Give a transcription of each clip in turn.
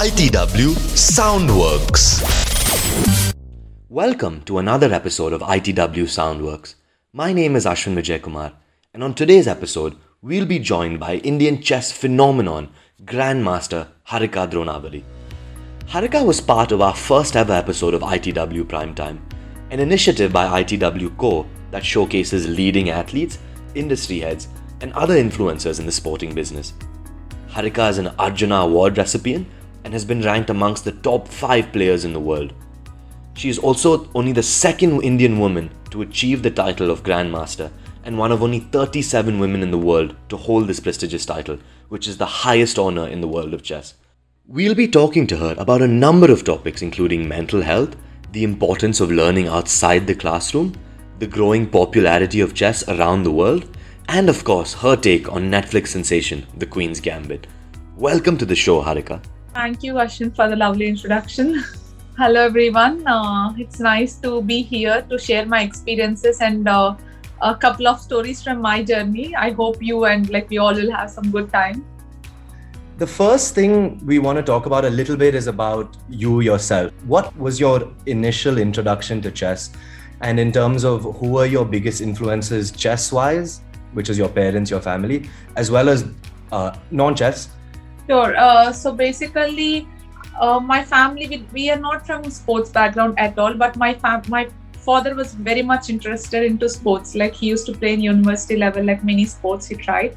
ITW Soundworx. Welcome to another episode of ITW Soundworx. My name is Ashwin Vijay Kumar, and on today's episode, we'll be joined by Indian chess phenomenon Grandmaster Harika Dronavalli. Harika was part of our first ever episode of ITW Primetime, an initiative by ITW Co that showcases leading athletes, industry heads, and other influencers in the sporting business. Harika is an Arjuna Award recipient and has been ranked amongst the top 5 players in the world. She is also only the second Indian woman to achieve the title of Grandmaster and one of only 37 women in the world to hold this prestigious title, which is the highest honor in the world of chess. We'll be talking to her about a number of topics, including mental health, the importance of learning outside the classroom, the growing popularity of chess around the world, and of course, her take on Netflix sensation The Queen's Gambit. Welcome to the show, Harika. Thank you, Ashwin, for the lovely introduction. Hello, everyone. Uh, it's nice to be here to share my experiences and uh, a couple of stories from my journey. I hope you and like we all will have some good time. The first thing we want to talk about a little bit is about you yourself. What was your initial introduction to chess? And in terms of who were your biggest influences chess wise, which is your parents, your family, as well as uh, non chess? Sure. Uh, so basically, uh, my family, we, we, are not from sports background at all, but my fam- my father was very much interested into sports. Like he used to play in university level, like many sports he tried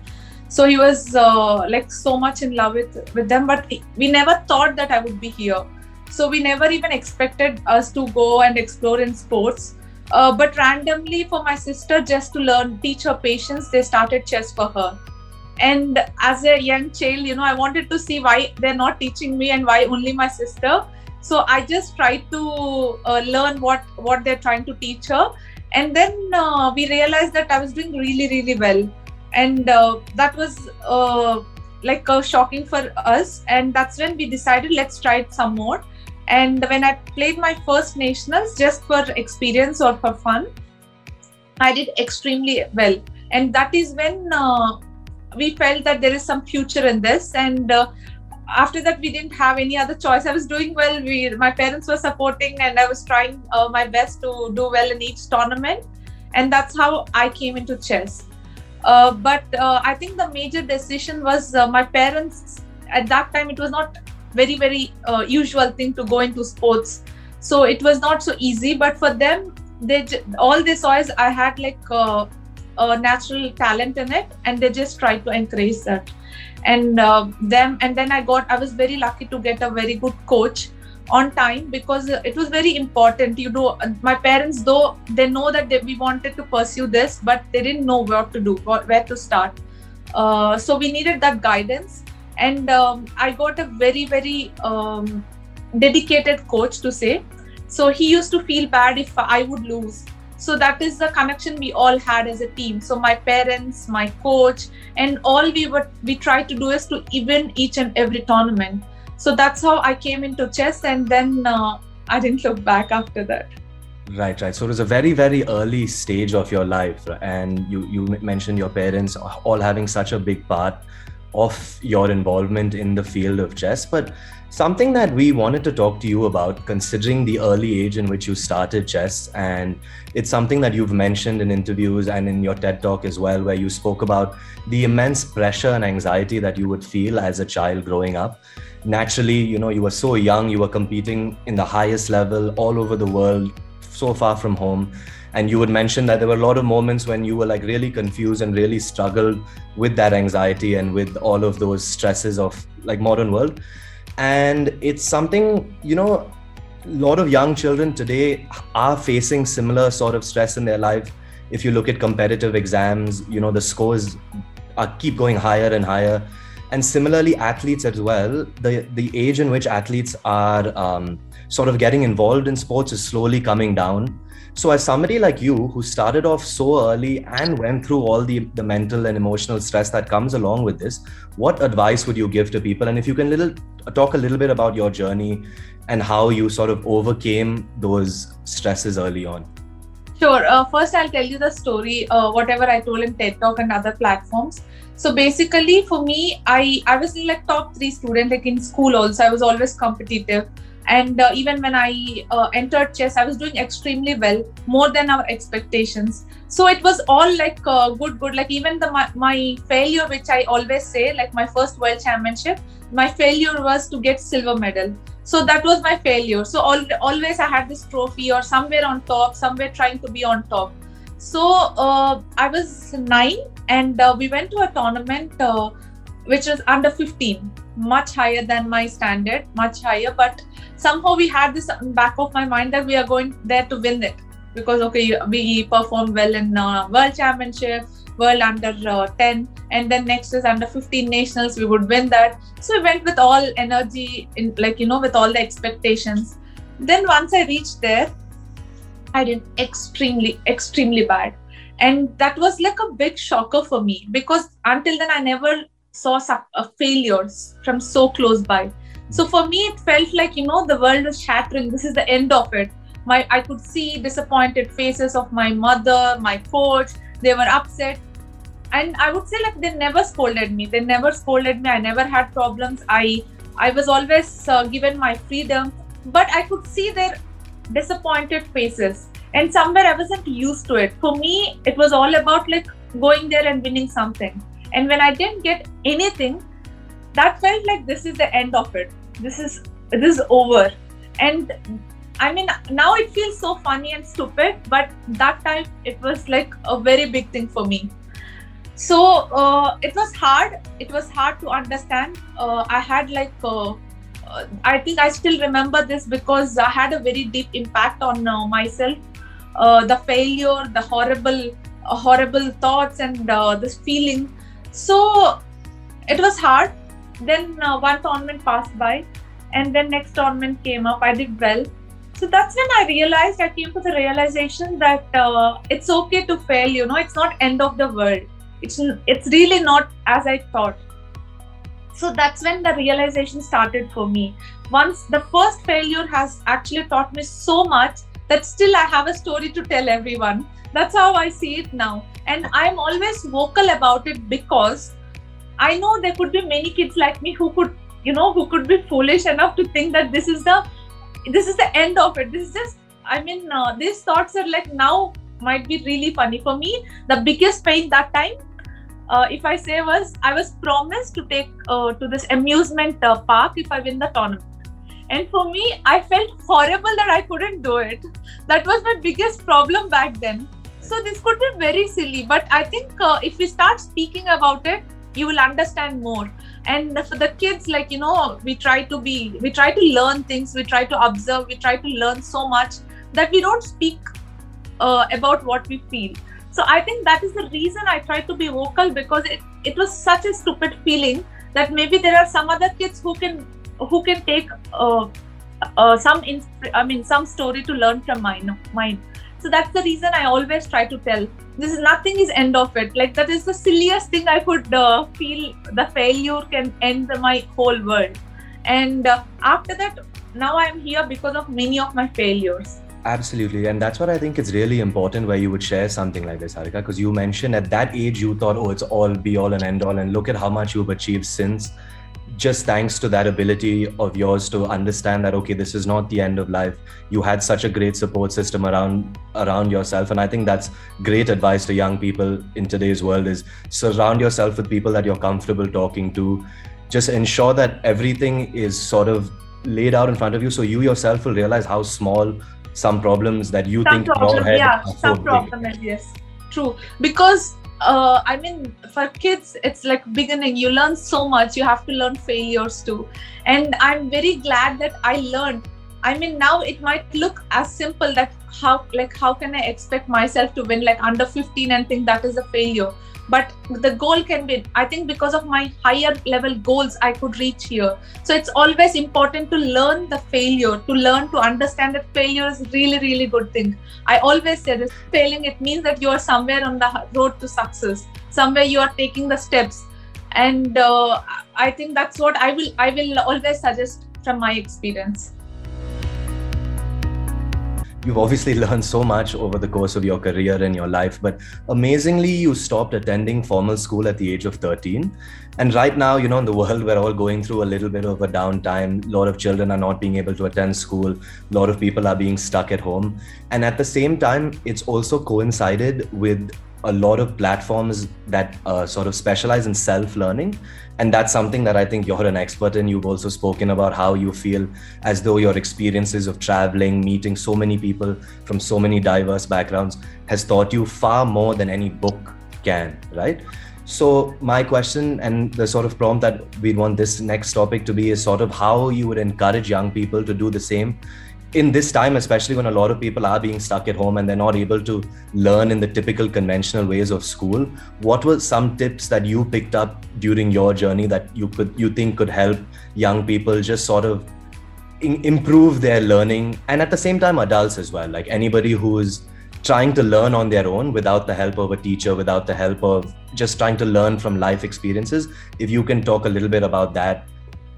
so he was uh, like so much in love with with them but we never thought that i would be here so we never even expected us to go and explore in sports uh, but randomly for my sister just to learn teach her patience they started chess for her. And as a young child you know i wanted to see why they're not teaching me and why only my sister. So i just tried to uh, learn what what they're trying to teach her. And then uh, we realized that i was doing really really well. And uh, that was uh, like uh, shocking for us. And that's when we decided let's try it some more and when i played my first nationals just for experience or for fun i did extremely well. And that is when uh, we felt that there is some future in this. And uh, after that we didn't have any other choice. I was doing well. We my parents were supporting and i was trying uh, my best to do well in each tournament. And that's how i came into chess. Uh, but uh, I think the major decision was uh, my parents. At that time, it was not very very uh, usual thing to go into sports, so it was not so easy. But for them, they all they saw is I had like uh, a natural talent in it, and they just tried to encourage that. And them, and then I got. I was very lucky to get a very good coach on time because it was very important you know my parents though they know that they, we wanted to pursue this but they didn't know what to do where to start uh, so we needed that guidance and um, i got a very very um, dedicated coach to say. So he used to feel bad if i would lose. So that is the connection we all had as a team. So my parents my coach and all we were we tried to do is to even each and every tournament. So that's how i came into chess and then uh, i didn't look back after that. Right right. So it was a very very early stage of your life and you you mentioned your parents all having such a big part of your involvement in the field of chess but something that we wanted to talk to you about considering the early age in which you started chess and it's something that you've mentioned in interviews and in your ted talk as well where you spoke about the immense pressure and anxiety that you would feel as a child growing up. Naturally you know you were so young you were competing in the highest level all over the world so far from home. And you would mention that there were a lot of moments when you were like really confused and really struggled with that anxiety and with all of those stresses of like modern world. And it's something you know a lot of young children today are facing similar sort of stress in their life. If you look at competitive exams you know the scores are keep going higher and higher. And similarly athletes as well the the age in which athletes are um, sort of getting involved in sports is slowly coming down. So as somebody like you who started off so early and went through all the the mental and emotional stress that comes along with this what advice would you give to people? And if you can little talk a little bit about your journey and how you sort of overcame those stresses early on. Sure. Uh, first, I'll tell you the story, uh, whatever I told in TED Talk and other platforms. so basically for me i i was like top three student like in school also. I was always competitive and uh, even when i uh, entered chess i was doing extremely well more than our expectations. So it was all like uh, good good. Like even the my, my, failure which i always say like my first world championship my failure was to get silver medal. So that was my failure. So always i had this trophy or somewhere on top somewhere trying to be on top. So uh, i was 9 and uh, we went to a tournament uh, which was under 15 much higher than my standard much higher but somehow we had this back of my mind that we are going there to win it. Because okay we performed well in uh, world championship world under uh, 10 and then next is under 15 nationals we would win that. So we went with all energy in like you know with all the expectations. Then once i reached there i did extremely extremely bad. And that was like a big shocker for me because until then i never saw uh, failures from so close by. So for me, it felt like you know the world was shattering. This is the end of it. My I could see disappointed faces of my mother, my coach. They were upset, and I would say like they never scolded me. They never scolded me. I never had problems. I I was always uh, given my freedom, but I could see their disappointed faces. And somewhere I wasn't used to it. For me, it was all about like going there and winning something and when I didn't get anything, that felt like this is the end of it. This is this is over. And I mean, now it feels so funny and stupid, but that time it was like a very big thing for me. So uh, it was hard. It was hard to understand. Uh, I had like, uh, uh I think I still remember this because I had a very deep impact on uh, myself. Uh, the failure, the horrible, horrible thoughts, and this feeling so it was hard. Then uh, one tournament passed by, and then next tournament came up. I did well. So that's when I realized I came to the realization that uh, it's okay to fail. You know, it's not end of the world. It's it's really not as I thought. So that's when the realization started for me. Once the first failure has actually taught me so much that still I have a story to tell everyone. That's how I see it now and i'm always vocal about it because i know there could be many kids like me who could you know who could be foolish enough to think that this is the this is the end of it. This is just i mean uh, these thoughts are like now might be really funny for me. The biggest pain that time uh, if i say was i was promised to take uh, to this amusement uh, park if i win the tournament. And for me i felt horrible that i couldn't do it. That was my biggest problem back then. So this could be very silly, but I think uh, if we start speaking about it, you will understand more. And for the kids, like you know, we try to be, we try to learn things, we try to observe, we try to learn so much that we don't speak uh, about what we feel. So I think that is the reason I try to be vocal because it, it was such a stupid feeling that maybe there are some other kids who can who can take uh, uh, some insp- I mean some story to learn from mine mine. So that's the reason I always try to tell this is nothing is end of it. Like that is the silliest thing I could uh, feel. The failure can end my whole world. And uh, after that, now I'm here because of many of my failures. Absolutely. And that's what I think is really important where you would share something like this, Harika, because you mentioned at that age you thought, oh, it's all be all and end all. And look at how much you've achieved since just thanks to that ability of yours to understand that okay this is not the end of life. You had such a great support system around around yourself. And i think that's great advice to young people in today's world is surround yourself with people that you're comfortable talking to. Just ensure that everything is sort of laid out in front of you. So you yourself will realize how small some problems that you some think problem, in your head yeah some problem yes. True. Because uh, I mean, for kids, it's like beginning. You learn so much. You have to learn failures too. And I'm very glad that I learned. I mean, now it might look as simple that how like how can I expect myself to win like under 15 and think that is a failure but the goal can be i think because of my higher level goals i could reach here. So it's always important to learn the failure to learn to understand that failure is really really good thing. I always say this failing it means that you are somewhere on the road to success. Somewhere you are taking the steps. And uh, i think that's what i will i will always suggest from my experience you've obviously learned so much over the course of your career and your life, but amazingly, you stopped attending formal school at the age of 13. And right now, you know, in the world, we're all going through a little bit of a downtime. A lot of children are not being able to attend school. A lot of people are being stuck at home. And at the same time, it's also coincided with a lot of platforms that uh, sort of specialize in self learning. And that's something that I think you're an expert in. You've also spoken about how you feel as though your experiences of traveling, meeting so many people from so many diverse backgrounds has taught you far more than any book can, right? So, my question and the sort of prompt that we want this next topic to be is sort of how you would encourage young people to do the same in this time, especially when a lot of people are being stuck at home and they're not able to learn in the typical conventional ways of school, what were some tips that you picked up during your journey that you could you think could help young people just sort of in, improve their learning and at the same time adults as well, like anybody who is trying to learn on their own without the help of a teacher, without the help of just trying to learn from life experiences. If you can talk a little bit about that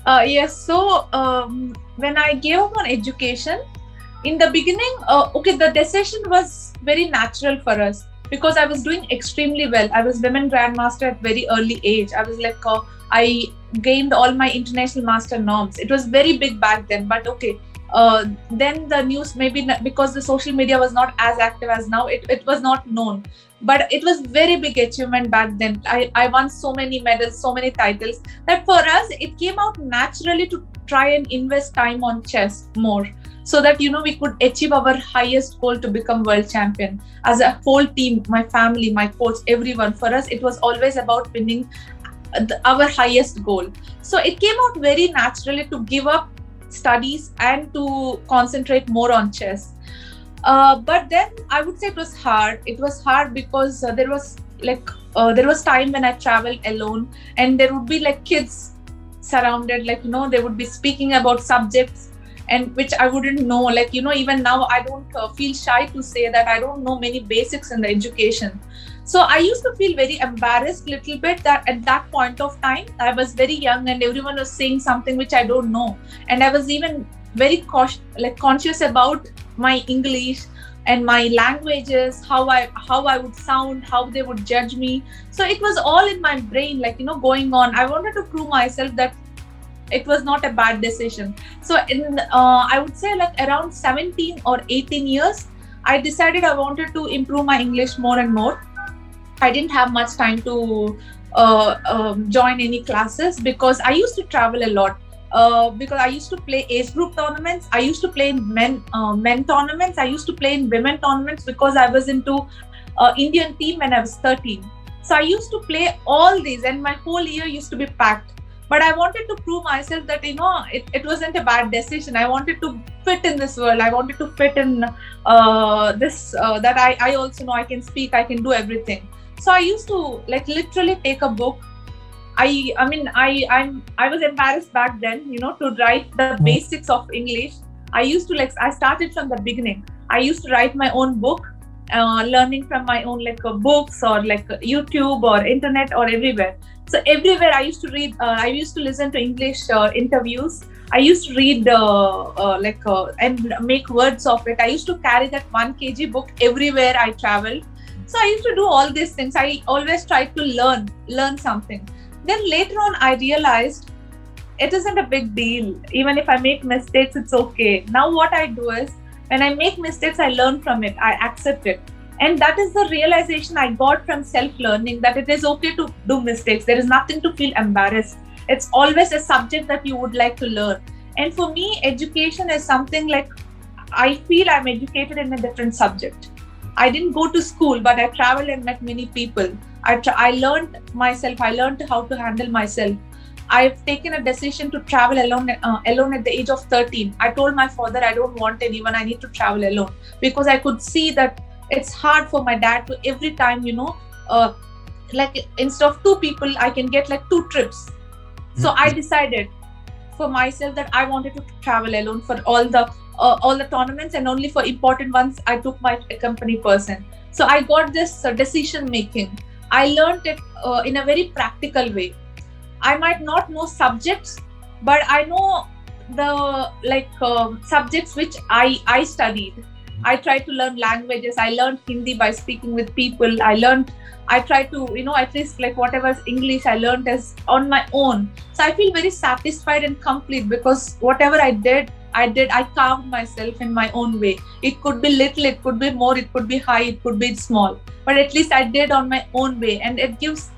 uh, yes, so um, when I gave up on education, in the beginning, uh, okay, the decision was very natural for us because I was doing extremely well. I was women grandmaster at very early age. I was like, uh, I gained all my international master norms. It was very big back then, but okay. Uh, then the news maybe because the social media was not as active as now it, it was not known. But it was very big achievement back then. I, I won so many medals so many titles that for us it came out naturally to try and invest time on chess more. So that you know we could achieve our highest goal to become world champion. As a whole team my family my coach everyone for us it was always about winning our highest goal. So it came out very naturally to give up studies and to concentrate more on chess uh, but then I would say it was hard. It was hard because uh, there was like uh, there was time when I traveled alone, and there would be like kids surrounded, like you know, they would be speaking about subjects and which I wouldn't know. Like you know, even now I don't uh, feel shy to say that I don't know many basics in the education. So I used to feel very embarrassed little bit that at that point of time I was very young and everyone was saying something which I don't know, and I was even very cautious, like conscious about my english and my languages how i how i would sound how they would judge me. So it was all in my brain like you know going on. I wanted to prove myself that it was not a bad decision. So in uh, i would say like around 17 or 18 years i decided i wanted to improve my english more and more i didn't have much time to uh, um, join any classes because i used to travel a lot uh, because I used to play age group tournaments. I used to play in men uh, men tournaments. I used to play in women tournaments because I was into uh, Indian team when I was 13. So I used to play all these, and my whole year used to be packed. But I wanted to prove myself that you know it, it wasn't a bad decision. I wanted to fit in this world. I wanted to fit in uh, this uh, that I I also know I can speak. I can do everything. So I used to like literally take a book I I mean I I'm I was embarrassed back then, you know, to write the hmm. basics of English. I used to like I started from the beginning. I used to write my own book, uh, learning from my own like uh, books or like uh, YouTube or internet or everywhere. So everywhere I used to read. Uh, I used to listen to English uh, interviews. I used to read uh, like and make words of it. I used to carry that one kg book everywhere I traveled. So I used to do all these things. I always tried to learn learn something then later on, I realized it isn't a big deal. Even if I make mistakes, it's okay. Now, what I do is when I make mistakes, I learn from it, I accept it. And that is the realization I got from self learning that it is okay to do mistakes. There is nothing to feel embarrassed. It's always a subject that you would like to learn. And for me, education is something like I feel I'm educated in a different subject. I didn't go to school, but I traveled and met many people. I, tra- I learned myself. I learned how to handle myself. I've taken a decision to travel alone uh, alone at the age of 13. I told my father I don't want anyone. I need to travel alone because I could see that it's hard for my dad to every time you know uh, like instead of two people I can get like two trips. So I mm-hmm. decided for myself that I wanted to travel alone for all the uh, all the tournaments and only for important ones I took my company person. So I got this uh, decision making I learned it uh, in a very practical way. I might not know subjects, but I know the like uh, subjects which I I studied, I tried to learn languages. I learned Hindi by speaking with people. I learned, I tried to, you know, at least like whatever English I learned as on my own. So I feel very satisfied and complete because whatever I did, I did, I carved myself in my own way. It could be little, it could be more, it could be high, it could be small, but at least I did on my own way. And it gives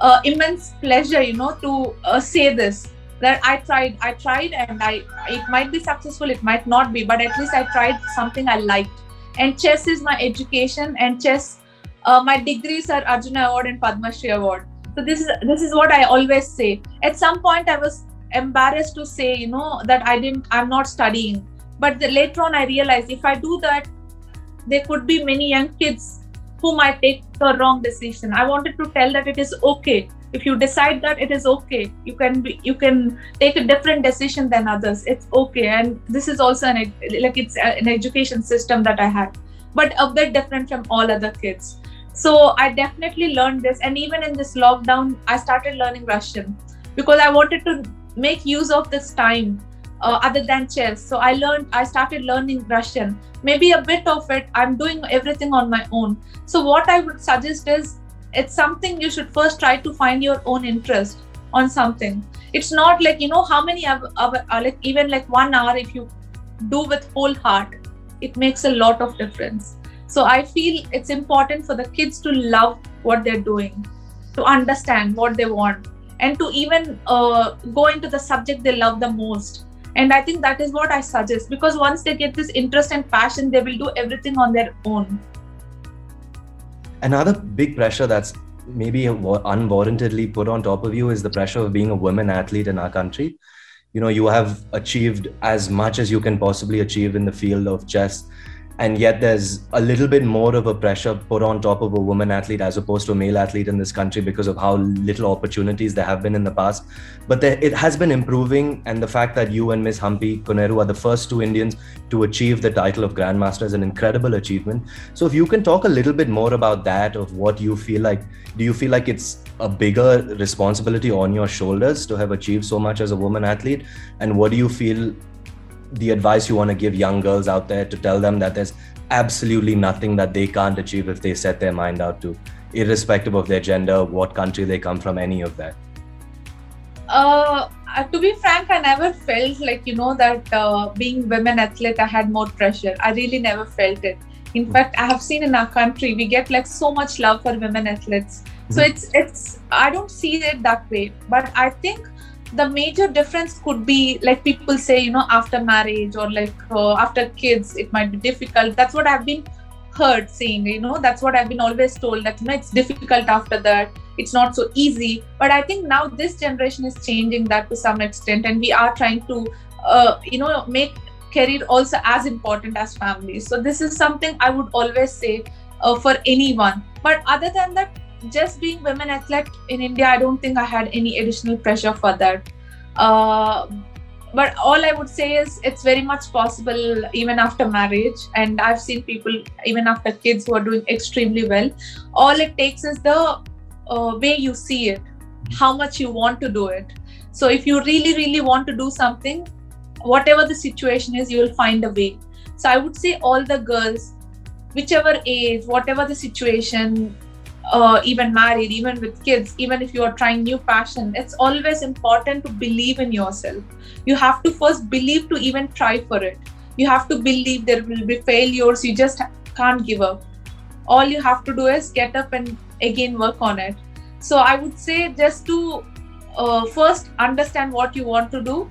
uh, immense pleasure, you know, to uh, say this that I tried, I tried, and I it might be successful, it might not be, but at least I tried something I liked. And chess is my education, and chess, uh, my degrees are Arjuna Award and Padma Shri Award. So this is this is what I always say. At some point, I was embarrassed to say, you know, that I didn't, I'm not studying. But the, later on, I realized if I do that, there could be many young kids who might take the wrong decision. I wanted to tell that it is okay if you decide that it is okay you can be you can take a different decision than others. It's okay. And this is also an like it's an education system that i had but a bit different from all other kids. So i definitely learned this. And even in this lockdown i started learning russian because i wanted to make use of this time uh, other than chess. So i learned i started learning russian. Maybe a bit of it i'm doing everything on my own. So what i would suggest is it's something you should first try to find your own interest on something. It's not like you know how many of, of, uh, like even like one hour if you do with whole heart it makes a lot of difference. So i feel it's important for the kids to love what they're doing to understand what they want and to even uh, go into the subject they love the most. And i think that is what i suggest because once they get this interest and passion they will do everything on their own Another big pressure that's maybe unwarrantedly put on top of you is the pressure of being a woman athlete in our country. You know, you have achieved as much as you can possibly achieve in the field of chess and yet there's a little bit more of a pressure put on top of a woman athlete as opposed to a male athlete in this country because of how little opportunities there have been in the past. But there, it has been improving and the fact that you and miss Humpy koneru are the first two indians to achieve the title of grandmaster is an incredible achievement. So if you can talk a little bit more about that of what you feel like do you feel like it's a bigger responsibility on your shoulders to have achieved so much as a woman athlete? And what do you feel the advice you want to give young girls out there to tell them that there's absolutely nothing that they can't achieve if they set their mind out to, irrespective of their gender, what country they come from, any of that? Uh, uh, to be frank, I never felt like, you know, that uh, being women athlete, I had more pressure. I really never felt it. In mm-hmm. fact, I have seen in our country, we get like so much love for women athletes. Mm-hmm. So it's, it's, I don't see it that way. But I think the major difference could be like people say you know after marriage or like uh, after kids it might be difficult. That's what i've been heard saying you know. That's what i've been always told that you know it's difficult after that. It's not so easy. But i think now this generation is changing that to some extent and we are trying to uh, you know make career also as important as family. So this is something i would always say uh, for anyone. But other than that just being women athlete in India, I don't think I had any additional pressure for that. Uh, but all I would say is it's very much possible even after marriage. And I've seen people even after kids who are doing extremely well. All it takes is the uh, way you see it, how much you want to do it. So if you really, really want to do something, whatever the situation is, you will find a way. So I would say all the girls, whichever age, whatever the situation, uh, even married, even with kids, even if you are trying new passion, it's always important to believe in yourself. You have to first believe to even try for it. You have to believe there will be failures. You just can't give up. All you have to do is get up and again work on it. So I would say just to uh, first understand what you want to do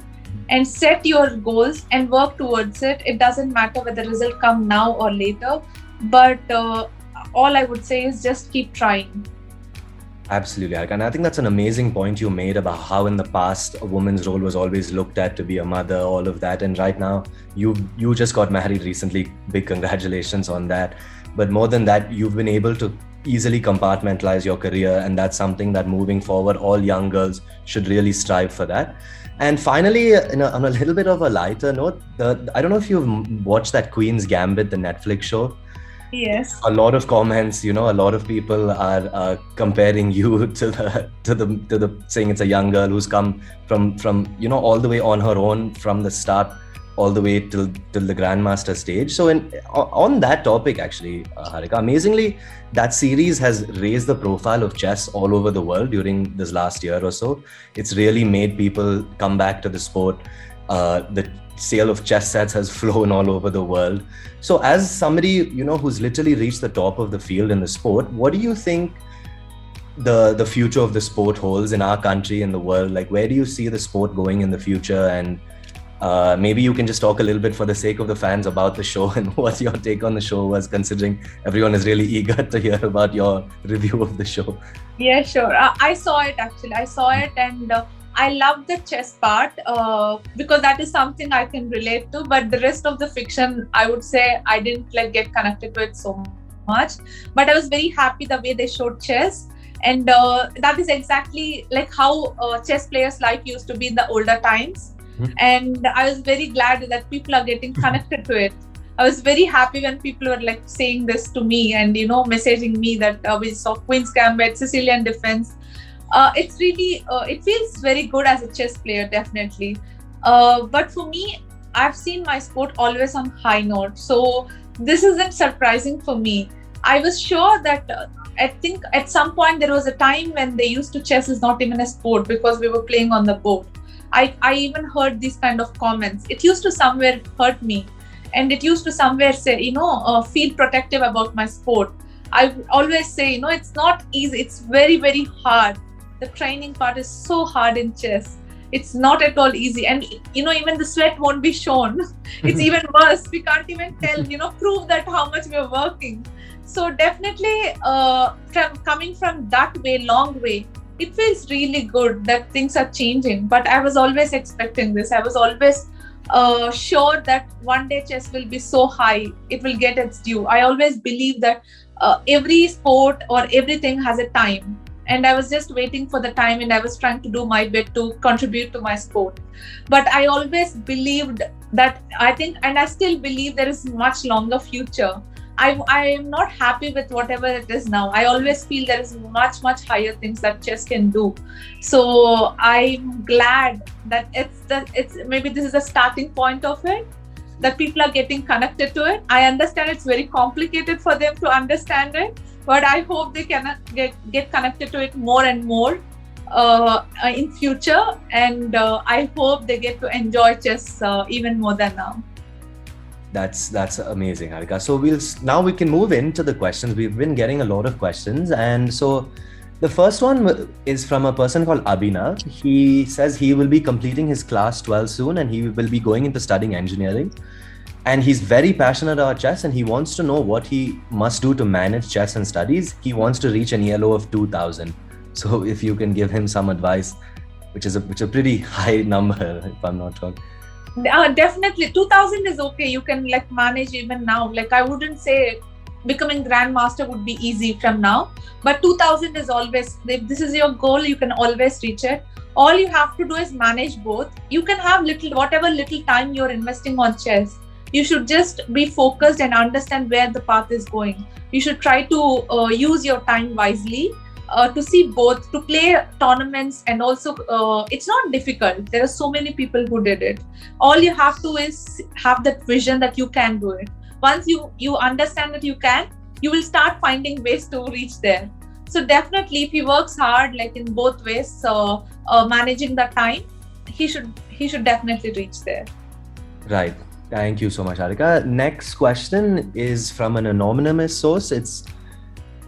and set your goals and work towards it. It doesn't matter whether the result come now or later, but uh, all I would say is just keep trying. Absolutely, And I think that's an amazing point you made about how in the past a woman's role was always looked at to be a mother, all of that. And right now, you you just got married recently. Big congratulations on that. But more than that, you've been able to easily compartmentalize your career, and that's something that moving forward, all young girls should really strive for that. And finally, a, on a little bit of a lighter note, the, I don't know if you've watched that Queen's Gambit, the Netflix show yes. A lot of comments you know a lot of people are uh, comparing you to the to the to the saying it's a young girl who's come from from you know all the way on her own from the start all the way till till the grandmaster stage. So in on that topic actually uh, harika amazingly that series has raised the profile of chess all over the world during this last year or so. It's really made people come back to the sport uh, the sale of chess sets has flown all over the world so as somebody you know who's literally reached the top of the field in the sport what do you think the the future of the sport holds in our country in the world like where do you see the sport going in the future and uh, maybe you can just talk a little bit for the sake of the fans about the show and what your take on the show was, considering everyone is really eager to hear about your review of the show. Yeah, sure. Uh, I saw it actually. I saw it and uh, I love the chess part uh, because that is something I can relate to. But the rest of the fiction, I would say I didn't like get connected to it so much. But I was very happy the way they showed chess and uh, that is exactly like how uh, chess players life used to be in the older times Mm-hmm. And I was very glad that people are getting connected to it. I was very happy when people were like saying this to me and you know messaging me that uh, we saw Queen's Gambit, Sicilian Defense. Uh, it's really uh, it feels very good as a chess player, definitely. Uh, but for me, I've seen my sport always on high note, so this isn't surprising for me. I was sure that uh, I think at some point there was a time when they used to chess is not even a sport because we were playing on the board. I, I even heard these kind of comments. It used to somewhere hurt me, and it used to somewhere say, you know, uh, feel protective about my sport. I always say, you know, it's not easy. It's very, very hard. The training part is so hard in chess. It's not at all easy, and you know, even the sweat won't be shown. it's even worse. We can't even tell, you know, prove that how much we're working. So definitely, uh, from coming from that way, long way, it feels really good that things are changing. But I was always expecting this. I was always uh, sure that one day chess will be so high, it will get its due. I always believe that uh, every sport or everything has a time. And I was just waiting for the time and I was trying to do my bit to contribute to my sport. But I always believed that I think, and I still believe there is much longer future I, I am not happy with whatever it is now. I always feel there is much, much higher things that chess can do. So I'm glad that it's the it's maybe this is the starting point of it that people are getting connected to it. I understand it's very complicated for them to understand it, but I hope they can get get connected to it more and more uh, in future, and uh, I hope they get to enjoy chess uh, even more than now. That's that's amazing harika. So we'll now we can move into the questions. We've been getting a lot of questions. And so the first one is from a person called abhinav. He says he will be completing his class 12 soon and he will be going into studying engineering and he's very passionate about chess and he wants to know what he must do to manage chess and studies. He wants to reach an elo of 2000 so if you can give him some advice which is a which is a pretty high number if i'm not wrong. Uh, definitely. 2000 is okay. You can like manage even now. Like i wouldn't say becoming grandmaster would be easy from now. But 2000 is always if this is your goal you can always reach it. All you have to do is manage both. You can have little whatever little time you're investing on chess you should just be focused and understand where the path is going. You should try to uh, use your time wisely uh, to see both to play tournaments and also uh, it's not difficult. There are so many people who did it. All you have to is have that vision that you can do it. Once you you understand that you can you will start finding ways to reach there. So definitely if he works hard like in both ways so uh, managing the time he should he should definitely reach there. Right thank you so much Harika. next question is from an anonymous source it's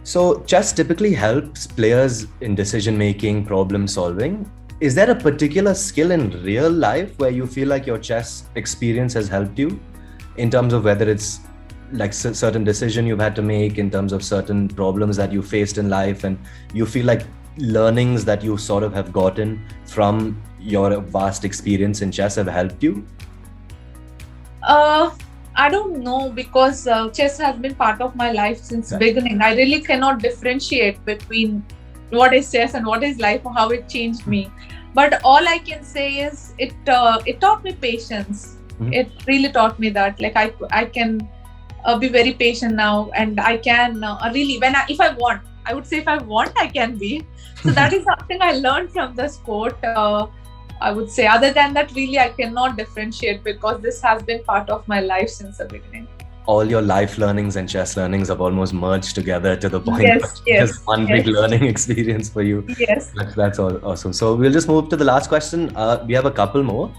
so, chess typically helps players in decision making, problem solving. Is there a particular skill in real life where you feel like your chess experience has helped you in terms of whether it's like certain decision you've had to make in terms of certain problems that you faced in life and you feel like learnings that you sort of have gotten from your vast experience in chess have helped you uh I don't know because uh, chess has been part of my life since right. beginning. I really cannot differentiate between what is chess and what is life or how it changed me. But all I can say is it uh, it taught me patience. Mm-hmm. It really taught me that like I I can uh, be very patient now and I can uh, really when I if I want I would say if I want I can be. So that is something I learned from the sport. I would say. Other than that, really, I cannot differentiate because this has been part of my life since the beginning. All your life learnings and chess learnings have almost merged together to the point Yes, yes, one yes. big learning experience for you. Yes. That's, that's all awesome. So we'll just move to the last question. Uh, we have a couple more.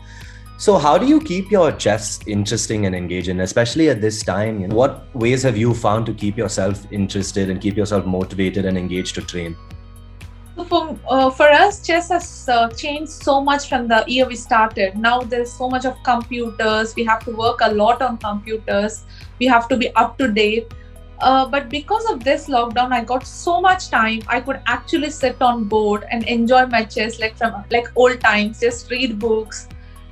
So how do you keep your chess interesting and engaging, especially at this time? You know, what ways have you found to keep yourself interested and keep yourself motivated and engaged to train? For, uh, for us, chess has uh, changed so much from the year we started. Now there's so much of computers. We have to work a lot on computers. We have to be up to date. Uh, but because of this lockdown, I got so much time. I could actually sit on board and enjoy my chess like from like old times. Just read books,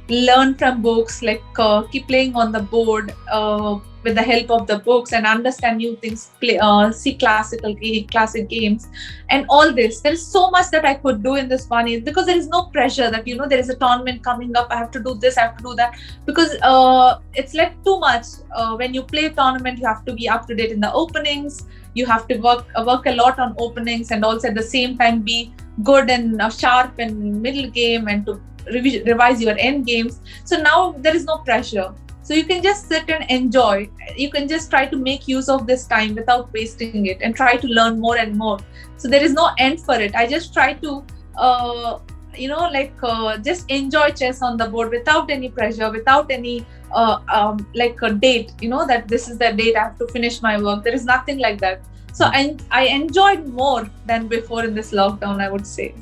learn from books, like uh, keep playing on the board uh, with the help of the books and understand new things. Play, uh, see classical classic games and all this there is so much that i could do in this one year because there is no pressure that you know there is a tournament coming up i have to do this i have to do that because uh, it's like too much uh, when you play tournament you have to be up to date in the openings you have to work uh, work a lot on openings and also at the same time be good and sharp in middle game and to revi- revise your end games. So now there is no pressure. So you can just sit and enjoy. You can just try to make use of this time without wasting it and try to learn more and more. So there is no end for it. I just try to uh, you know like uh, just enjoy chess on the board without any pressure without any uh, um, like a date you know that this is the date i have to finish my work. There is nothing like that. So I, I enjoyed more than before in this lockdown i would say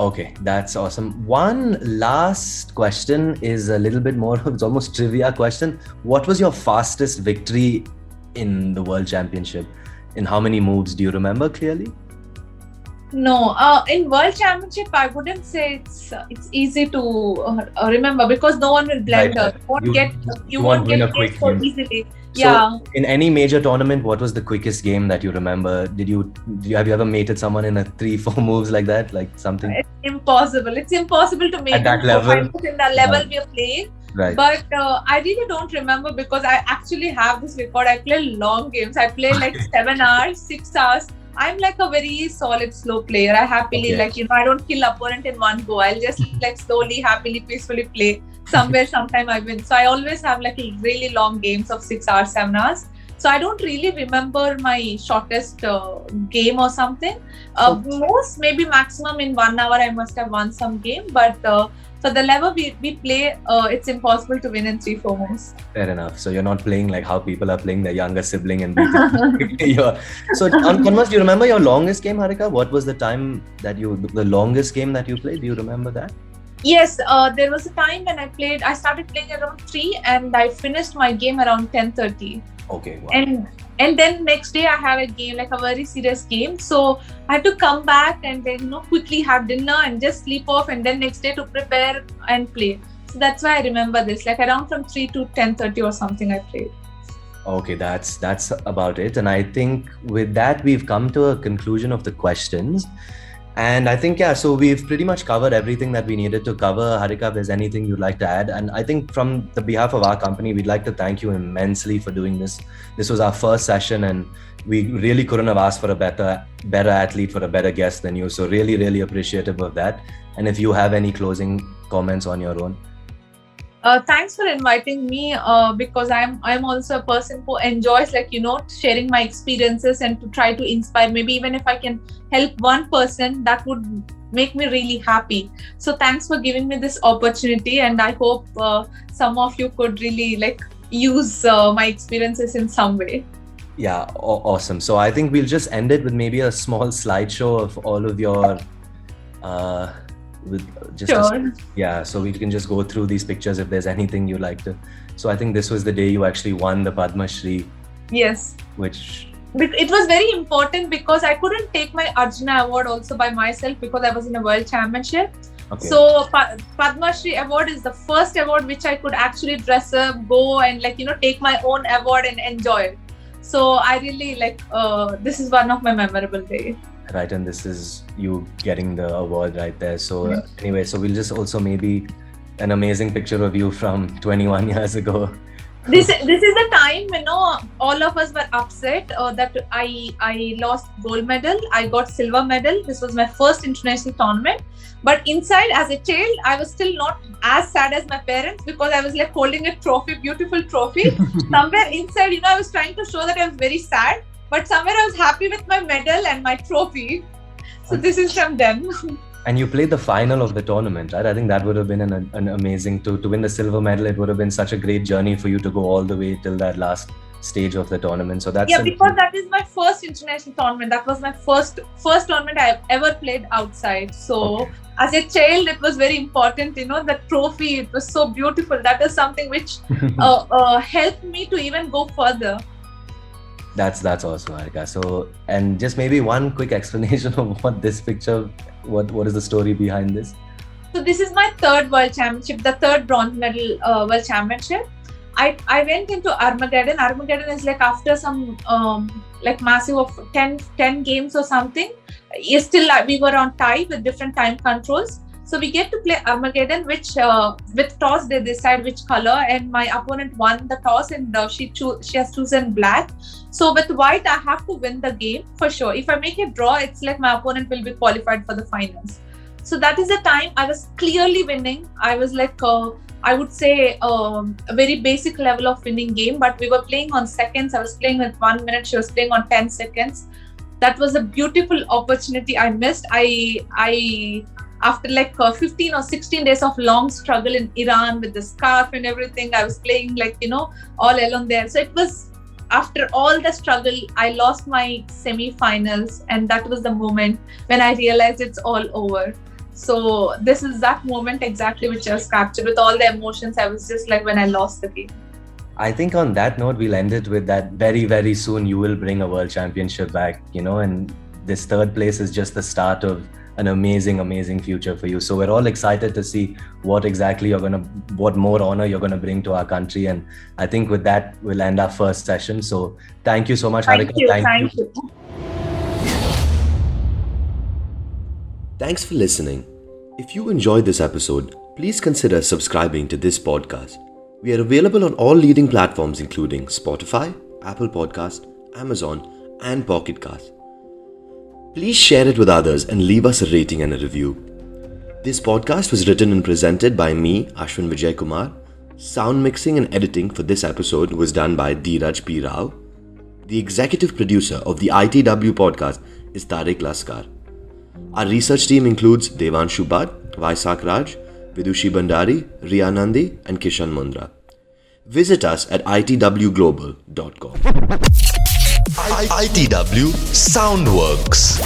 Okay, that's awesome. One last question is a little bit more, it's almost trivia question. What was your fastest victory in the World Championship? In how many moves do you remember clearly? No, uh, in World Championship, I wouldn't say it's uh, it's easy to uh, remember because no one will blend Right. You won't You- get you you won't won't get hit so easily. So, yeah, In any major tournament, what was the quickest game that you remember? Did you, do you have you ever mated someone in a three, four moves like that? Like something? it's impossible. It's impossible to make At that level? in the level Right. we are playing. Right. But uh, I really don't remember because I actually have this record. I play long games. I play like seven hours, six hours. I'm like a very solid slow player. I happily Okay. like you know I don't kill opponent in one go. I'll just like slowly, happily, peacefully play. Somewhere, sometime I win. So I always have like really long games of six hours, seven hours. So I don't really remember my shortest uh, game or something. Uh, most maybe maximum in one hour I must have won some game, but uh, for the level we, we play, uh, it's impossible to win in three four moves. Fair enough. So you're not playing like how people are playing their younger sibling and your. So on Converse, do you remember your longest game, Harika? What was the time that you, the longest game that you played? Do you remember that? Yes, uh, there was a time when I played. I started playing around three, and I finished my game around ten thirty. Okay. Wow. And and then next day I have a game like a very serious game. So I had to come back and then you know quickly have dinner and just sleep off, and then next day to prepare and play. So that's why I remember this. Like around from three to ten thirty or something, I played. Okay, that's that's about it. And I think with that we've come to a conclusion of the questions. And I think yeah, so we've pretty much covered everything that we needed to cover. Harika, if there's anything you'd like to add, and I think from the behalf of our company, we'd like to thank you immensely for doing this. This was our first session, and we really couldn't have asked for a better better athlete for a better guest than you. So really, really appreciative of that. And if you have any closing comments on your own. Uh, thanks for inviting me uh, because I'm I'm also a person who enjoys like you know sharing my experiences and to try to inspire. Maybe even if I can help one person, that would make me really happy. So thanks for giving me this opportunity, and I hope uh, some of you could really like use uh, my experiences in some way. Yeah, awesome. So I think we'll just end it with maybe a small slideshow of all of your, uh, with just a- yeah. So we can just go through these pictures if there's anything you like to. So I think this was the day you actually won the Padma Shri, Yes. which It was very important because I couldn't take my Arjuna award also by myself because I was in a world championship. okay. So pa- Padma Shri award is the first award which I could actually dress up, go and like you know take my own award and enjoy. So I really like uh, this is one of my memorable day. Right, and this is you getting the award right there. So uh, Yes. anyway, so we'll just also maybe an amazing picture of you from 21 years ago. this this is the time you know all of us were upset uh, that I I lost gold medal. I got silver medal. This was my first international tournament. But inside, as a child, I was still not as sad as my parents because I was like holding a trophy, beautiful trophy. somewhere inside, you know, I was trying to show that I was very sad, but somewhere I was happy with my medal and my trophy. So this is from them. and you played the final of the tournament right i think that would have been an, an amazing to, to win the silver medal it would have been such a great journey for you to go all the way till that last stage of the tournament so that's yeah because that is my first international tournament that was my first first tournament i have ever played outside so okay. as a child it was very important you know the trophy it was so beautiful that is something which uh, uh, helped me to even go further that's that's awesome Harika. so and just maybe one quick explanation of what this picture what what is the story behind this? So this is my third world championship, the third bronze medal uh, world championship. I I went into Armageddon. Armageddon is like after some um, like massive of 10, 10 games or something. Still we were on tie with different time controls. So we get to play Armageddon, which uh, with toss they decide which color, and my opponent won the toss, and uh, she cho- she has chosen black. So with white, I have to win the game for sure. If I make a draw, it's like my opponent will be qualified for the finals. So that is the time I was clearly winning. I was like. Uh, I would say um, a very basic level of winning game, but we were playing on seconds. I was playing with one minute, she was playing on 10 seconds. That was a beautiful opportunity I missed. I I after like uh, 15 or 16 days of long struggle in Iran with the scarf and everything, I was playing like, you know, all alone there. So it was after all the struggle, I lost my semi finals, and that was the moment when I realized it's all over. So this is that moment exactly which I was captured with all the emotions. I was just like when I lost the game. I think on that note, we'll end it with that very, very soon you will bring a world championship back, you know, and this third place is just the start of an amazing, amazing future for you. So we're all excited to see what exactly you're gonna, what more honor you're gonna bring to our country. And I think with that, we'll end our first session. So thank you so much, thank Harika. You, thank, thank you. you. Thanks for listening. If you enjoyed this episode, please consider subscribing to this podcast. We are available on all leading platforms including Spotify, Apple Podcast, Amazon, and Pocket Cast. Please share it with others and leave us a rating and a review. This podcast was written and presented by me, Ashwin Vijay Kumar. Sound mixing and editing for this episode was done by Dheeraj P. Rao. The executive producer of the ITW podcast is Tariq Laskar. Our research team includes Devanshu Bhatt, Vaisak Raj, Vidushi Bandari, Ria Nandi, and Kishan Mundra. Visit us at itwglobal.com. ITW Soundworx.